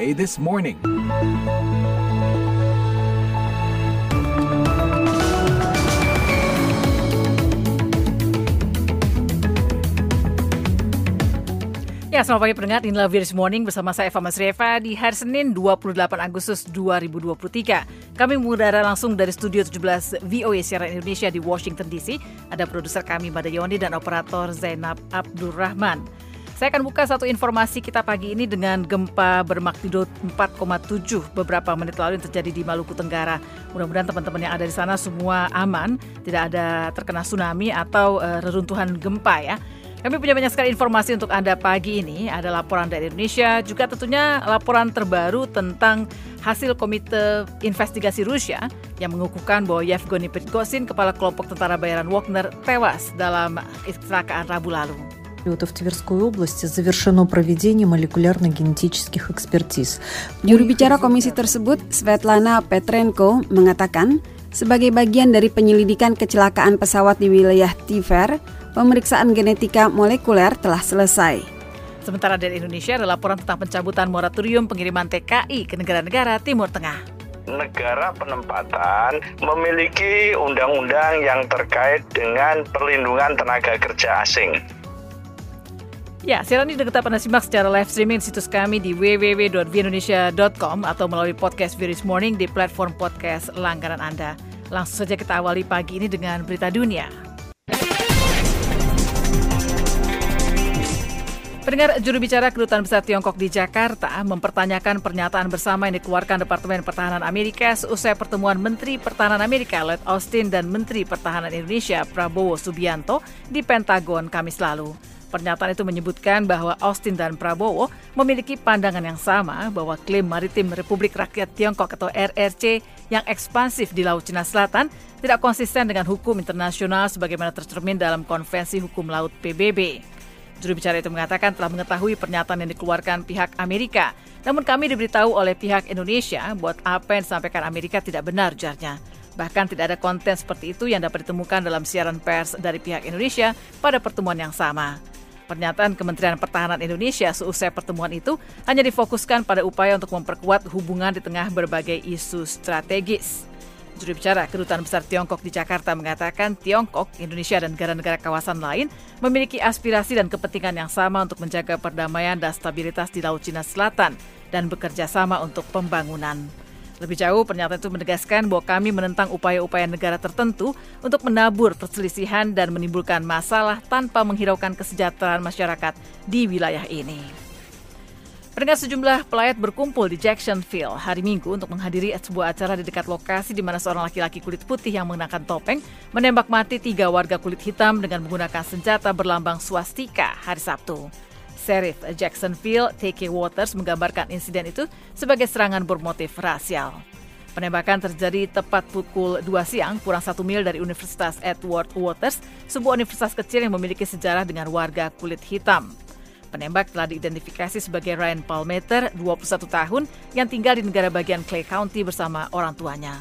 VOA This Morning. Ya, selamat pagi pendengar. Inilah Virus Morning bersama saya Eva Masrieva di hari Senin 28 Agustus 2023. Kami mengudara langsung dari Studio 17 VOA Siaran Indonesia di Washington DC. Ada produser kami Yoni dan operator Zainab Abdurrahman. Saya akan buka satu informasi kita pagi ini dengan gempa bermagnitudo 4,7 beberapa menit lalu yang terjadi di Maluku Tenggara. Mudah-mudahan teman-teman yang ada di sana semua aman, tidak ada terkena tsunami atau uh, reruntuhan gempa ya. Kami punya banyak sekali informasi untuk Anda pagi ini. Ada laporan dari Indonesia, juga tentunya laporan terbaru tentang hasil Komite Investigasi Rusia yang mengukuhkan bahwa Yevgeny Prigozhin, kepala kelompok tentara bayaran Wagner, tewas dalam kecelakaan Rabu lalu В Тверской области завершено проведение молекулярно-генетических экспертиз. Juru bicara komisi tersebut, Svetlana Petrenko, mengatakan, sebagai bagian dari penyelidikan kecelakaan pesawat di wilayah Tver, pemeriksaan genetika molekuler telah selesai. Sementara dari Indonesia ada laporan tentang pencabutan moratorium pengiriman TKI ke negara-negara Timur Tengah. Negara penempatan memiliki undang-undang yang terkait dengan perlindungan tenaga kerja asing. Ya, siaran ini tetap Anda simak secara live streaming situs kami di www.vindonesia.com atau melalui podcast Virus Morning di platform podcast langganan Anda. Langsung saja kita awali pagi ini dengan berita dunia. Pendengar juru bicara Kedutaan Besar Tiongkok di Jakarta mempertanyakan pernyataan bersama yang dikeluarkan Departemen Pertahanan Amerika seusai pertemuan Menteri Pertahanan Amerika Lloyd Austin dan Menteri Pertahanan Indonesia Prabowo Subianto di Pentagon Kamis lalu. Pernyataan itu menyebutkan bahwa Austin dan Prabowo memiliki pandangan yang sama bahwa klaim maritim Republik Rakyat Tiongkok atau RRC yang ekspansif di Laut Cina Selatan tidak konsisten dengan hukum internasional sebagaimana tercermin dalam Konvensi Hukum Laut PBB. Juru bicara itu mengatakan telah mengetahui pernyataan yang dikeluarkan pihak Amerika. Namun kami diberitahu oleh pihak Indonesia buat apa yang disampaikan Amerika tidak benar ujarnya. Bahkan tidak ada konten seperti itu yang dapat ditemukan dalam siaran pers dari pihak Indonesia pada pertemuan yang sama. Pernyataan Kementerian Pertahanan Indonesia seusai pertemuan itu hanya difokuskan pada upaya untuk memperkuat hubungan di tengah berbagai isu strategis. Juru bicara Kedutaan Besar Tiongkok di Jakarta mengatakan Tiongkok, Indonesia, dan negara-negara kawasan lain memiliki aspirasi dan kepentingan yang sama untuk menjaga perdamaian dan stabilitas di Laut Cina Selatan dan bekerja sama untuk pembangunan. Lebih jauh, pernyataan itu menegaskan bahwa kami menentang upaya-upaya negara tertentu untuk menabur perselisihan dan menimbulkan masalah tanpa menghiraukan kesejahteraan masyarakat di wilayah ini. Pendengar sejumlah pelayat berkumpul di Jacksonville hari Minggu untuk menghadiri sebuah acara di dekat lokasi di mana seorang laki-laki kulit putih yang mengenakan topeng menembak mati tiga warga kulit hitam dengan menggunakan senjata berlambang swastika hari Sabtu. Sheriff Jacksonville, T.K. Waters, menggambarkan insiden itu sebagai serangan bermotif rasial. Penembakan terjadi tepat pukul 2 siang, kurang satu mil dari Universitas Edward Waters, sebuah universitas kecil yang memiliki sejarah dengan warga kulit hitam. Penembak telah diidentifikasi sebagai Ryan Palmeter, 21 tahun, yang tinggal di negara bagian Clay County bersama orang tuanya.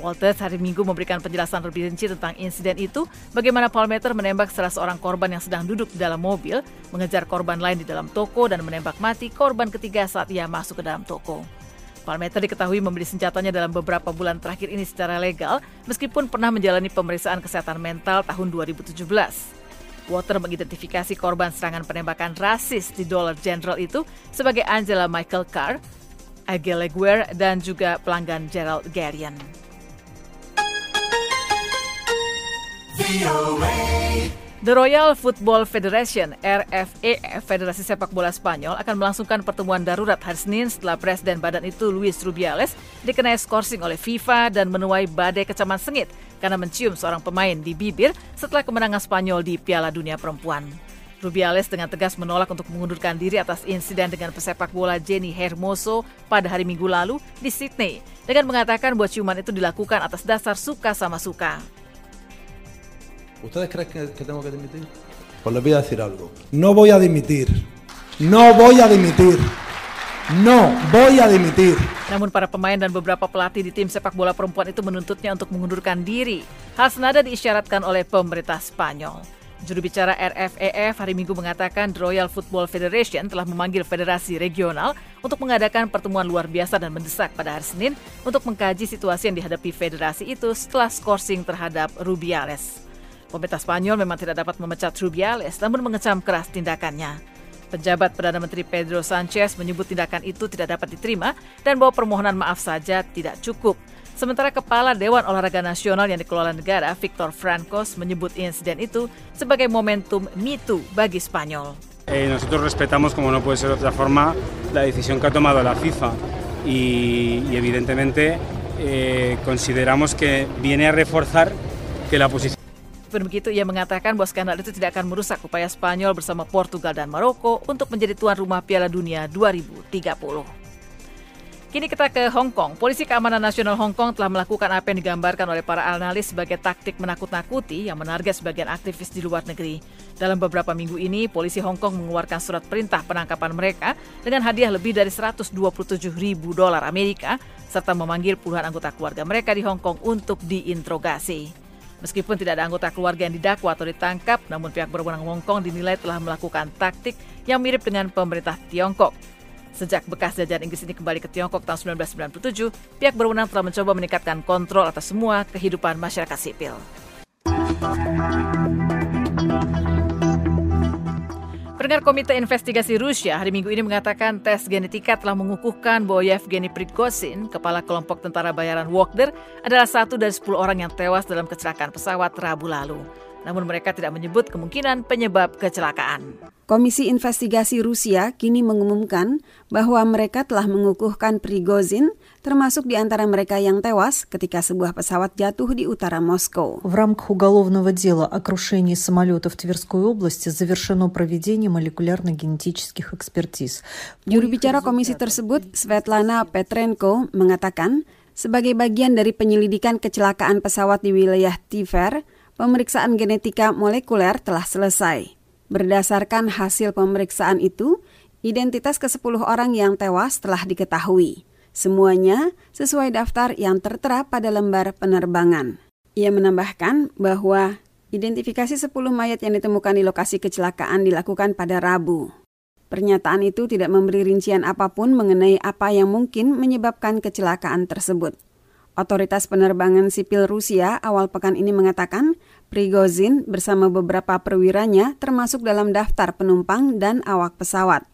Walters hari Minggu memberikan penjelasan lebih rinci tentang insiden itu, bagaimana Palmeter menembak salah seorang korban yang sedang duduk di dalam mobil, mengejar korban lain di dalam toko, dan menembak mati korban ketiga saat ia masuk ke dalam toko. Palmeter diketahui membeli senjatanya dalam beberapa bulan terakhir ini secara legal, meskipun pernah menjalani pemeriksaan kesehatan mental tahun 2017. Water mengidentifikasi korban serangan penembakan rasis di Dollar General itu sebagai Angela Michael Carr, Agile Guer, dan juga pelanggan Gerald Garian. The Royal Football Federation (RFEF) Federasi Sepak Bola Spanyol akan melangsungkan pertemuan darurat hari Senin setelah Presiden Badan itu Luis Rubiales dikenai skorsing oleh FIFA dan menuai badai kecaman sengit karena mencium seorang pemain di bibir setelah kemenangan Spanyol di Piala Dunia Perempuan. Rubiales dengan tegas menolak untuk mengundurkan diri atas insiden dengan pesepak bola Jenny Hermoso pada hari Minggu lalu di Sydney dengan mengatakan bahwa ciuman itu dilakukan atas dasar suka sama suka. ¿Ustedes creen que, que, tengo que dimitir? Pues les voy a decir algo. No voy a dimitir. No voy a dimitir. No, voy a dimitir. Namun para pemain dan beberapa pelatih di tim sepak bola perempuan itu menuntutnya untuk mengundurkan diri. Hal senada diisyaratkan oleh pemerintah Spanyol. Juru bicara RFEF hari Minggu mengatakan Royal Football Federation telah memanggil federasi regional untuk mengadakan pertemuan luar biasa dan mendesak pada hari Senin untuk mengkaji situasi yang dihadapi federasi itu setelah skorsing terhadap Rubiales. Pemerintah Spanyol memang tidak dapat memecat Rubiales namun mengecam keras tindakannya. Penjabat Perdana Menteri Pedro Sanchez menyebut tindakan itu tidak dapat diterima dan bahwa permohonan maaf saja tidak cukup. Sementara Kepala Dewan Olahraga Nasional yang dikelola negara, Victor Francos, menyebut insiden itu sebagai momentum mitu bagi Spanyol. Eh, nosotros respetamos, como no puede ser otra forma, la decisión que ha tomado la FIFA y, y evidentemente eh, consideramos que viene a reforzar que la posición Meskipun begitu, ia mengatakan bahwa skandal itu tidak akan merusak upaya Spanyol bersama Portugal dan Maroko untuk menjadi tuan rumah Piala Dunia 2030. Kini kita ke Hong Kong. Polisi Keamanan Nasional Hong Kong telah melakukan apa yang digambarkan oleh para analis sebagai taktik menakut-nakuti yang menarget sebagian aktivis di luar negeri. Dalam beberapa minggu ini, polisi Hong Kong mengeluarkan surat perintah penangkapan mereka dengan hadiah lebih dari 127 ribu dolar Amerika serta memanggil puluhan anggota keluarga mereka di Hong Kong untuk diinterogasi. Meskipun tidak ada anggota keluarga yang didakwa atau ditangkap, namun pihak berwenang Hong Kong dinilai telah melakukan taktik yang mirip dengan pemerintah Tiongkok Sejak bekas jajahan Inggris ini kembali ke Tiongkok tahun 1997, pihak berwenang telah mencoba meningkatkan kontrol atas semua kehidupan masyarakat sipil. Pendengar Komite Investigasi Rusia hari Minggu ini mengatakan tes genetika telah mengukuhkan bahwa Yevgeny Prigozhin, kepala kelompok tentara bayaran Wagner, adalah satu dari 10 orang yang tewas dalam kecelakaan pesawat Rabu lalu Namun mereka tidak menyebut kemungkinan penyebab kecelakaan. Komisi Investigasi Rusia kini mengumumkan bahwa mereka telah mengukuhkan Prigozhin, termasuk di antara mereka yang tewas ketika sebuah pesawat jatuh di utara Moskow. В рамках уголовного дела о крушении самолета в Тверской области завершено проведение молекулярно-генетических экспертиз. Juru bicara komisi tersebut, Svetlana Petrenko, mengatakan, sebagai bagian dari penyelidikan kecelakaan pesawat di wilayah Tver, pemeriksaan genetika molekuler telah selesai. Berdasarkan hasil pemeriksaan itu, identitas ke-10 orang yang tewas telah diketahui. Semuanya sesuai daftar yang tertera pada lembar penerbangan. Ia menambahkan bahwa identifikasi 10 mayat yang ditemukan di lokasi kecelakaan dilakukan pada Rabu. Pernyataan itu tidak memberi rincian apa pun mengenai apa yang mungkin menyebabkan kecelakaan tersebut. Otoritas penerbangan sipil Rusia awal pekan ini mengatakan Prigozhin bersama beberapa perwiranya termasuk dalam daftar penumpang dan awak pesawat.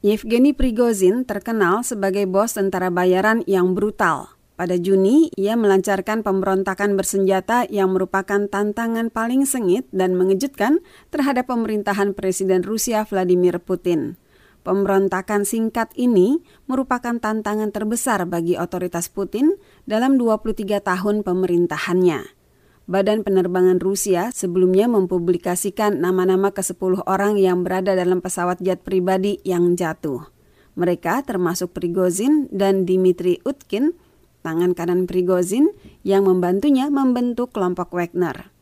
Yevgeny Prigozhin terkenal sebagai bos tentara bayaran yang brutal. Pada Juni, ia melancarkan pemberontakan bersenjata yang merupakan tantangan paling sengit dan mengejutkan terhadap pemerintahan Presiden Rusia Vladimir Putin. Pemberontakan singkat ini merupakan tantangan terbesar bagi otoritas Putin dalam 23 tahun pemerintahannya. Badan Penerbangan Rusia sebelumnya mempublikasikan nama-nama ke-10 orang yang berada dalam pesawat jet pribadi yang jatuh. Mereka termasuk Prigozhin dan Dmitry Utkin, tangan kanan Prigozhin yang membantunya membentuk kelompok Wagner.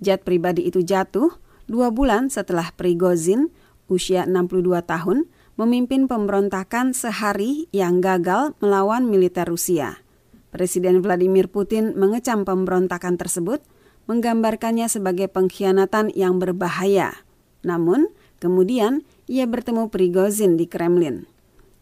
Jet pribadi itu jatuh dua bulan setelah Prigozhin usia 62 tahun, memimpin pemberontakan sehari yang gagal melawan militer Rusia. Presiden Vladimir Putin mengecam pemberontakan tersebut, menggambarkannya sebagai pengkhianatan yang berbahaya. Namun, kemudian ia bertemu Prigozhin di Kremlin.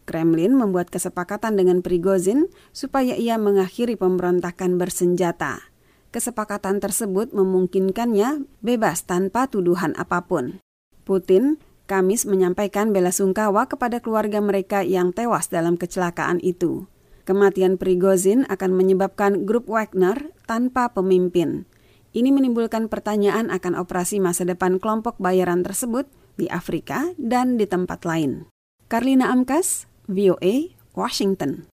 Kremlin membuat kesepakatan dengan Prigozhin supaya ia mengakhiri pemberontakan bersenjata. Kesepakatan tersebut memungkinkannya bebas tanpa tuduhan apa pun. Putin Kamis menyampaikan bela sungkawa kepada keluarga mereka yang tewas dalam kecelakaan itu. Kematian Prigozhin akan menyebabkan grup Wagner tanpa pemimpin. Ini menimbulkan pertanyaan akan operasi masa depan kelompok bayaran tersebut di Afrika dan di tempat lain. Karlina Amkas, VOA, Washington.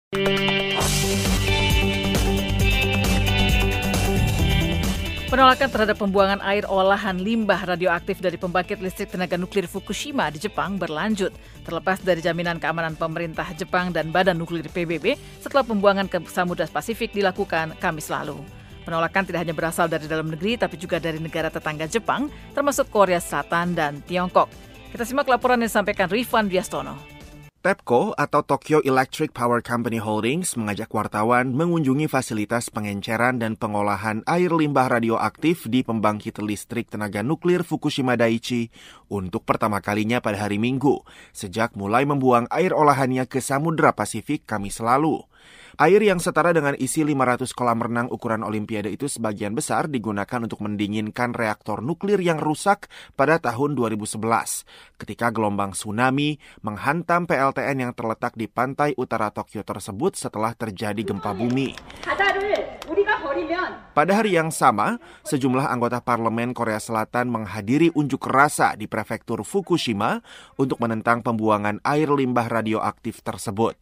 Penolakan terhadap pembuangan air olahan limbah radioaktif dari pembangkit listrik tenaga nuklir Fukushima di Jepang berlanjut, terlepas dari jaminan keamanan pemerintah Jepang dan Badan Nuklir PBB setelah pembuangan ke Samudra Pasifik dilakukan Kamis lalu. Penolakan tidak hanya berasal dari dalam negeri, tapi juga dari negara tetangga Jepang, termasuk Korea Selatan dan Tiongkok. Kita simak laporan yang disampaikan Rifan Biastono. TEPCO atau Tokyo Electric Power Company Holdings mengajak wartawan mengunjungi fasilitas pengenceran dan pengolahan air limbah radioaktif di pembangkit listrik tenaga nuklir Fukushima Daiichi untuk pertama kalinya pada hari Minggu sejak mulai membuang air olahannya ke Samudra Pasifik Kamis lalu. Air yang setara dengan isi 500 kolam renang ukuran Olimpiade itu sebagian besar digunakan untuk mendinginkan reaktor nuklir yang rusak pada tahun 2011 ketika gelombang tsunami menghantam PLTN yang terletak di pantai utara Tokyo tersebut setelah terjadi gempa bumi. Pada hari yang sama, sejumlah anggota parlemen Korea Selatan menghadiri unjuk rasa di prefektur Fukushima untuk menentang pembuangan air limbah radioaktif tersebut.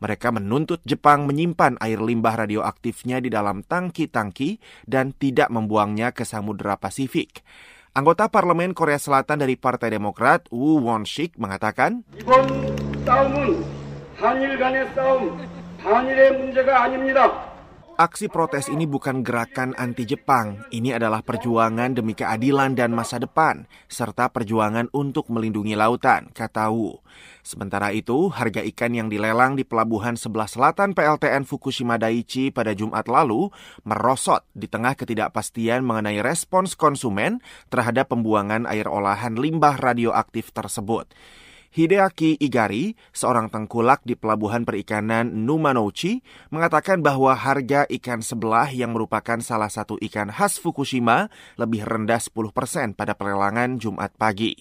Mereka menuntut Jepang menyimpan air limbah radioaktifnya di dalam tangki-tangki dan tidak membuangnya ke Samudera Pasifik. Anggota Parlemen Korea Selatan dari Partai Demokrat, Woo Won-shik, mengatakan, 이번 싸움은 한일 간의 싸움, 한일의 문제가 아닙니다. Aksi protes ini bukan gerakan anti-Jepang. Ini adalah perjuangan demi keadilan dan masa depan, serta perjuangan untuk melindungi lautan, kata Wu. Sementara itu, harga ikan yang dilelang di pelabuhan sebelah selatan PLTN Fukushima Daiichi pada Jumat lalu merosot di tengah ketidakpastian mengenai respons konsumen terhadap pembuangan air olahan limbah radioaktif tersebut. Hideaki Igari, seorang tengkulak di pelabuhan perikanan Numanouchi, mengatakan bahwa harga ikan sebelah yang merupakan salah satu ikan khas Fukushima lebih rendah 10% pada pelelangan Jumat pagi.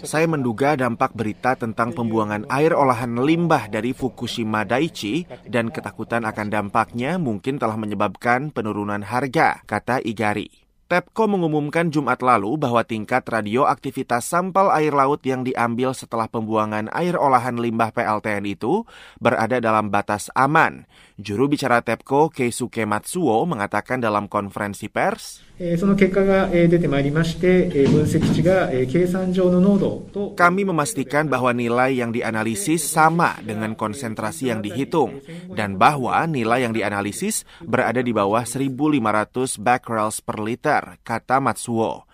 Saya menduga dampak berita tentang pembuangan air olahan limbah dari Fukushima Daiichi dan ketakutan akan dampaknya mungkin telah menyebabkan penurunan harga, kata Igari. TEPCO mengumumkan Jumat lalu bahwa tingkat radioaktivitas sampel air laut yang diambil setelah pembuangan air olahan limbah PLTN itu berada dalam batas aman. Juru bicara TEPCO Keisuke Matsuo mengatakan dalam konferensi pers, kami memastikan bahwa nilai yang dianalisis sama dengan konsentrasi yang dihitung dan bahwa nilai yang dianalisis berada di bawah 1.500 becquerels per liter, kata Matsuo.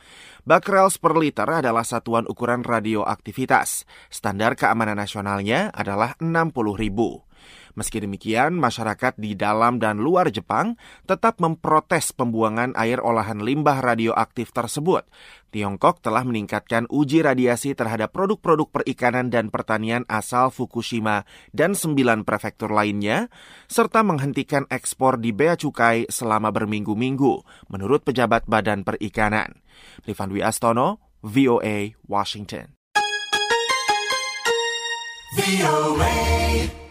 Becquerels per liter adalah satuan ukuran radioaktivitas. Standar keamanan nasionalnya adalah 60 ribu. Meski demikian, masyarakat di dalam dan luar Jepang tetap memprotes pembuangan air olahan limbah radioaktif tersebut. Tiongkok telah meningkatkan uji radiasi terhadap produk-produk perikanan dan pertanian asal Fukushima dan sembilan prefektur lainnya, serta menghentikan ekspor di bea cukai selama berminggu-minggu, menurut pejabat Badan Perikanan. Rifan Astono, VOA, Washington. VOA.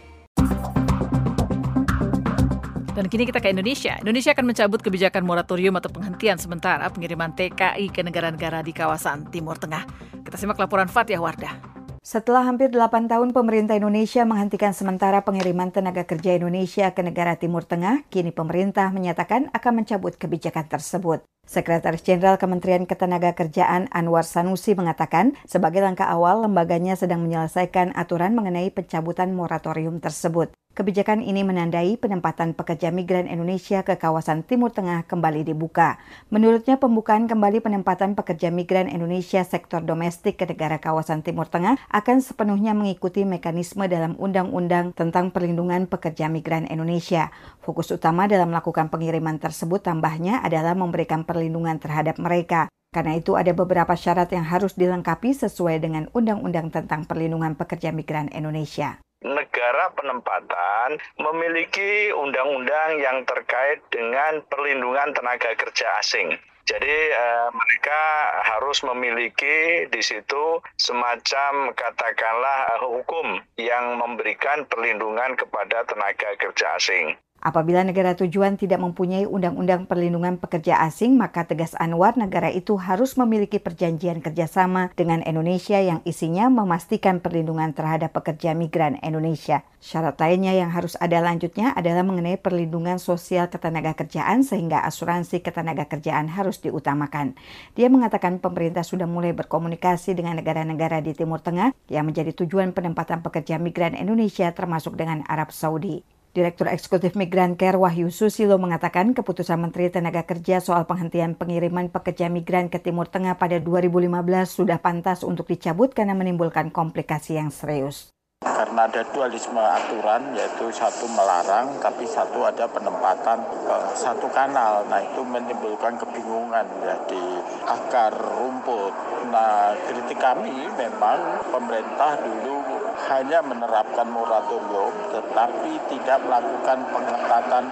Dan kini kita ke Indonesia. Indonesia akan mencabut kebijakan moratorium atau penghentian sementara pengiriman TKI ke negara-negara di kawasan Timur Tengah. Kita simak laporan Fatia Wardah. Setelah hampir 8 tahun pemerintah Indonesia menghentikan sementara pengiriman tenaga kerja Indonesia ke negara Timur Tengah, kini pemerintah menyatakan akan mencabut kebijakan tersebut. Sekretaris Jenderal Kementerian Ketenagakerjaan Anwar Sanusi mengatakan, sebagai langkah awal lembaganya sedang menyelesaikan aturan mengenai pencabutan moratorium tersebut. Kebijakan ini menandai penempatan pekerja migran Indonesia ke kawasan Timur Tengah kembali dibuka. Menurutnya, pembukaan kembali penempatan pekerja migran Indonesia sektor domestik ke negara kawasan Timur Tengah akan sepenuhnya mengikuti mekanisme dalam Undang-Undang tentang Perlindungan Pekerja Migran Indonesia. Fokus utama dalam melakukan pengiriman tersebut tambahnya adalah memberikan perlindungan terhadap mereka. Karena itu ada beberapa syarat yang harus dilengkapi sesuai dengan Undang-Undang tentang Perlindungan Pekerja Migran Indonesia negara penempatan memiliki undang-undang yang terkait dengan perlindungan tenaga kerja asing. Jadi eh, mereka harus memiliki di situ semacam katakanlah eh, hukum yang memberikan perlindungan kepada tenaga kerja asing. Apabila negara tujuan tidak mempunyai undang-undang perlindungan pekerja asing, maka tegas Anwar negara itu harus memiliki perjanjian kerjasama dengan Indonesia yang isinya memastikan perlindungan terhadap pekerja migran Indonesia. Syarat lainnya yang harus ada lanjutnya adalah mengenai perlindungan sosial ketenaga kerjaan sehingga asuransi ketenaga kerjaan harus diutamakan. Dia mengatakan pemerintah sudah mulai berkomunikasi dengan negara-negara di Timur Tengah yang menjadi tujuan penempatan pekerja migran Indonesia termasuk dengan Arab Saudi. Direktur Eksekutif Migran Care Wahyu Susilo mengatakan keputusan Menteri Tenaga Kerja soal penghentian pengiriman pekerja migran ke Timur Tengah pada 2015 sudah pantas untuk dicabut karena menimbulkan komplikasi yang serius. Karena ada dualisme aturan, yaitu satu melarang, tapi satu ada penempatan ke satu kanal. Nah itu menimbulkan kebingungan ya di akar rumput. Nah kritik kami memang pemerintah dulu hanya menerapkan moratorium tetapi tidak melakukan pengetatan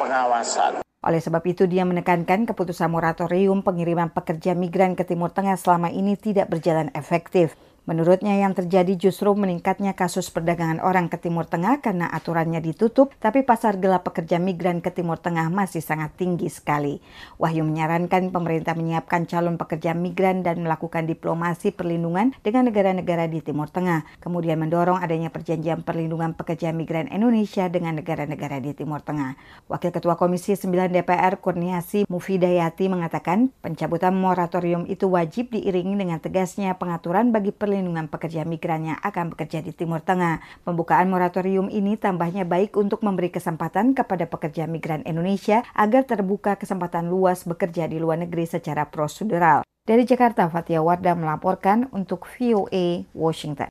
pengawasan. Oleh sebab itu, dia menekankan keputusan moratorium pengiriman pekerja migran ke Timur Tengah selama ini tidak berjalan efektif. Menurutnya yang terjadi justru meningkatnya kasus perdagangan orang ke Timur Tengah karena aturannya ditutup, tapi pasar gelap pekerja migran ke Timur Tengah masih sangat tinggi sekali. Wahyu menyarankan pemerintah menyiapkan calon pekerja migran dan melakukan diplomasi perlindungan dengan negara-negara di Timur Tengah, kemudian mendorong adanya perjanjian perlindungan pekerja migran Indonesia dengan negara-negara di Timur Tengah. Wakil Ketua Komisi 9 DPR Kurniasi Mufidayati mengatakan pencabutan moratorium itu wajib diiringi dengan tegasnya pengaturan bagi perlindungan perlindungan pekerja migran yang akan bekerja di Timur Tengah. Pembukaan moratorium ini tambahnya baik untuk memberi kesempatan kepada pekerja migran Indonesia agar terbuka kesempatan luas bekerja di luar negeri secara prosedural. Dari Jakarta, Fatia Wardah melaporkan untuk VOA Washington.